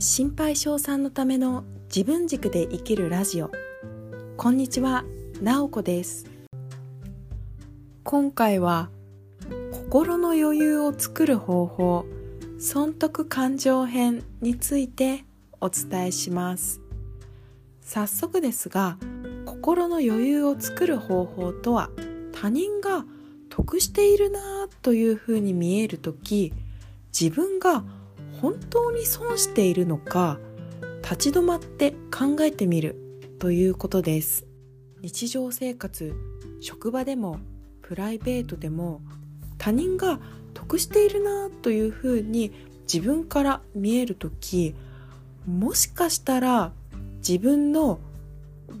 心配性さんのための自分軸で生きるラジオ。こんにちは、なおこです。今回は心の余裕を作る方法損得感情編についてお伝えします。早速ですが心の余裕を作る方法とは他人が得しているなというふうに見える時自分が本当に損しているのか立ち止まって考えてみるということです。日常生活職場でもプライベートでも他人が得しているなというふうに自分から見える時もしかしたら自分の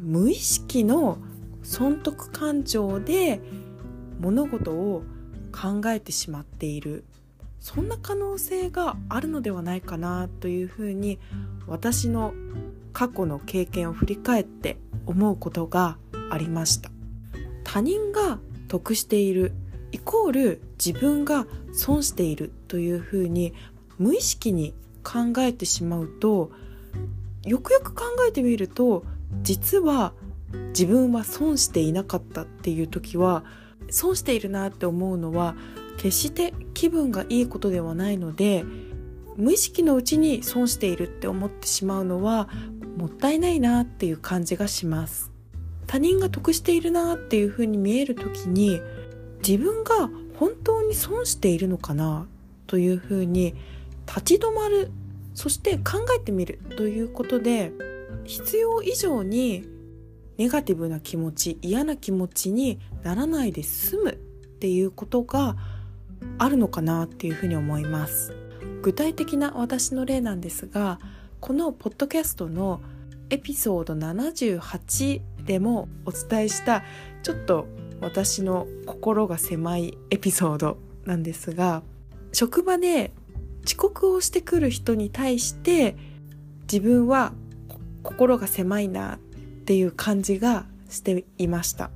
無意識の損得感情で物事を考えてしまっている。そんな可能性があるのではないかなというふうに私の過去の経験を振り返って思うことがありました。他人が得しているイコール自分が損しているというふうに無意識に考えてしまうとよくよく考えてみると実は自分は損していなかったっていう時は損しているなって思うのは決して気分がいいことではないので無意識のうちに損しているって思ってしまうのはもったいないなっていう感じがします。他人が得しているなっていうふうに見える時に自分が本当に損しているのかなというふうに立ち止まるそして考えてみるということで必要以上にネガティブな気持ち嫌な気持ちにならないで済むっていうことがあるのかなっていうふうに思います。具体的な私の例なんですがこのポッドキャストのエピソード78でもお伝えしたちょっと私の心が狭いエピソードなんですが職場で遅刻をしてくる人に対して自分は心が狭いなっていう感じがしていました。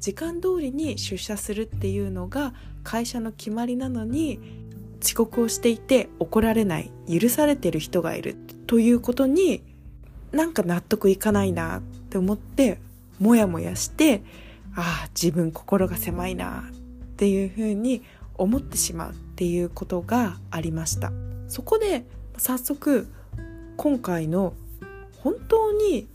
時間通りに出社するっていうのが会社の決まりなのに遅刻をしていて怒られない許されてる人がいるということになんか納得いかないなって思ってモヤモヤしてああ自分心が狭いなっていうふうに思ってしまうっていうことがありました。そこで早速今回の本当に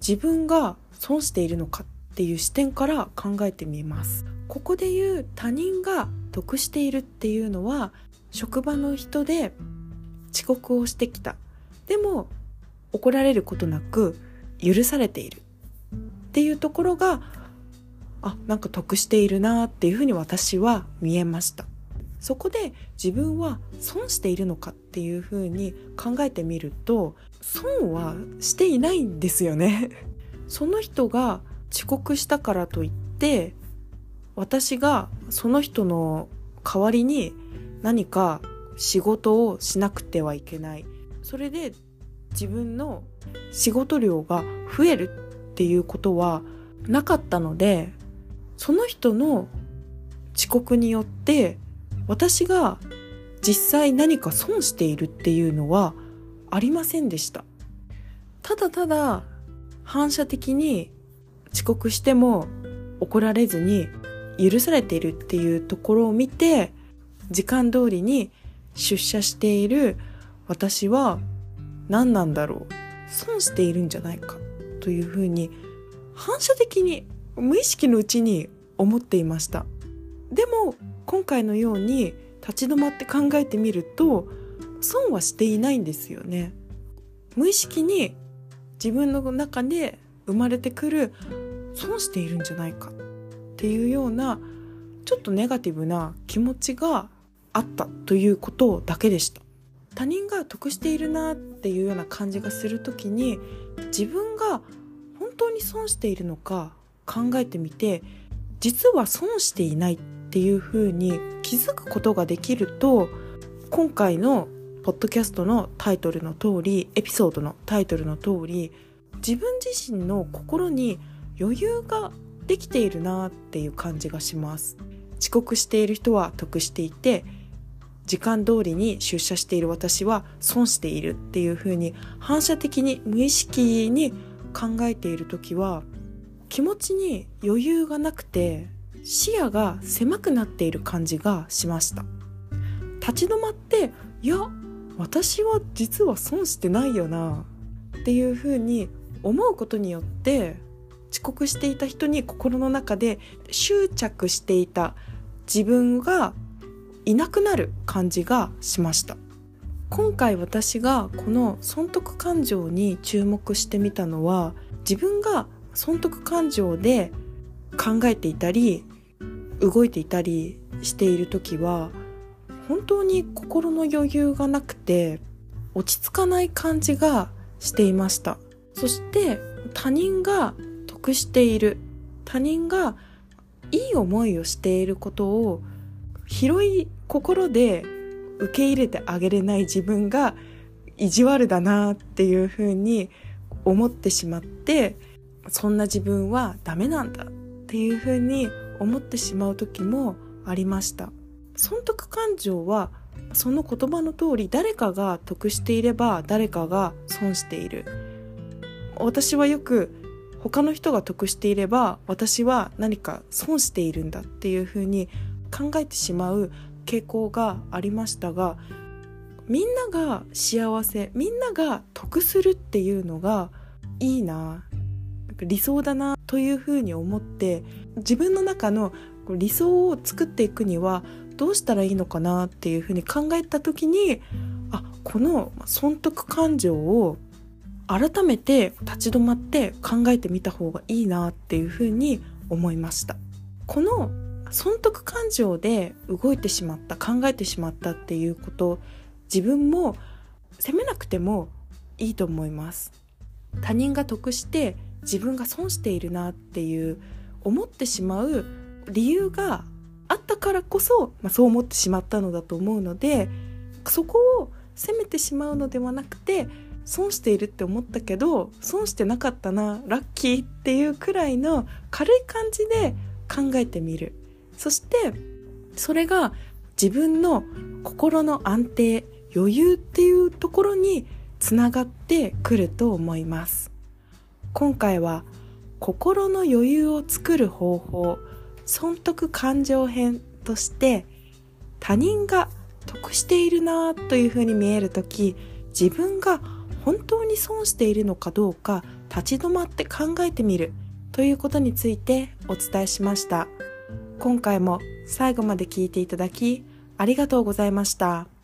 自分が損しているのかっていう視点から考えてみます。ここで言う他人が得しているっていうのは職場の人で遅刻をしてきた。でも怒られることなく許されているっていうところがあなんか得しているなっていうふうに私は見えました。そこで自分は損しているのかっていうふうに考えてみると損はしていないんですよね。その人が遅刻したからといって私がその人の代わりに何か仕事をしなくてはいけない。それで自分の仕事量が増えるっていうことはなかったのでその人の遅刻によって私が実際何か損しているっていうのはありませんでした。ただただ反射的に遅刻しても怒られずに許されているっていうところを見て時間通りに出社している私は何なんだろう。損しているんじゃないかというふうに反射的に無意識のうちに思っていました。でも今回のように立ち止まって考えてみると損はしていないんですよね。無意識に自分の中で生まれてくる損しているんじゃないか。っていうようなちょっとネガティブな気持ちがあったということだけでした。他人が得しているなっていうような感じがする時に自分が本当に損しているのか考えてみて実は損していないっていうふうに気づくことができると今回のポッドキャストのタイトルの通りエピソードのタイトルの通り自分自身の心に余裕ができているなっていう感じがします。遅刻している人は得していて時間通りに出社している私は損しているっていうふうに反射的に無意識に考えている時は気持ちに余裕がなくて視野が狭くなっている感じがしました。立ち止まっていや私は実は損してないよなっていうふうに思うことによって遅刻していた人に心の中で執着していた自分がいなくなる感じがしました。今回私がこの損得感情に注目してみたのは自分が損得感情で考えていたり動いていたりしている時は本当に心の余裕がなくて落ち着かない感じがしていました。そして他人が得している。他人がいい思いをしていることを広い心で受け入れてあげれない自分が意地悪だなっていうふうに思ってしまってそんな自分はダメなんだっていうふうに思ってしまう時もありました。損得感情はその言葉の通り誰かが得していれば誰かが損している。私はよく他の人が得していれば私は何か損しているんだっていうふうに考えてしまう傾向がありましたがみんなが幸せみんなが得するっていうのがいいな理想だなというふうに思って自分の中の理想を作っていくにはどうしたらいいのかなっていうふうに考えた時にあこの損得感情を改めて立ち止まって考えてみた方がいいなっていうふうに思いました。この損得感情で動いてしまった考えてしまったっていうこと自分も責めなくてもいいと思います。他人が得して自分が損しているなっていう思ってしまう理由があったからこそ、まあ、そう思ってしまったのだと思うのでそこを責めてしまうのではなくて損しているって思ったけど損してなかったなラッキーっていうくらいの軽い感じで考えてみる。そしてそれが自分の心の安定余裕っていうところにつながってくると思います。今回は心の余裕を作る方法損得感情編として他人が得しているなというふうに見える時自分が本当に損しているのかどうか立ち止まって考えてみるということについてお伝えしました今回も最後まで聞いていただきありがとうございました。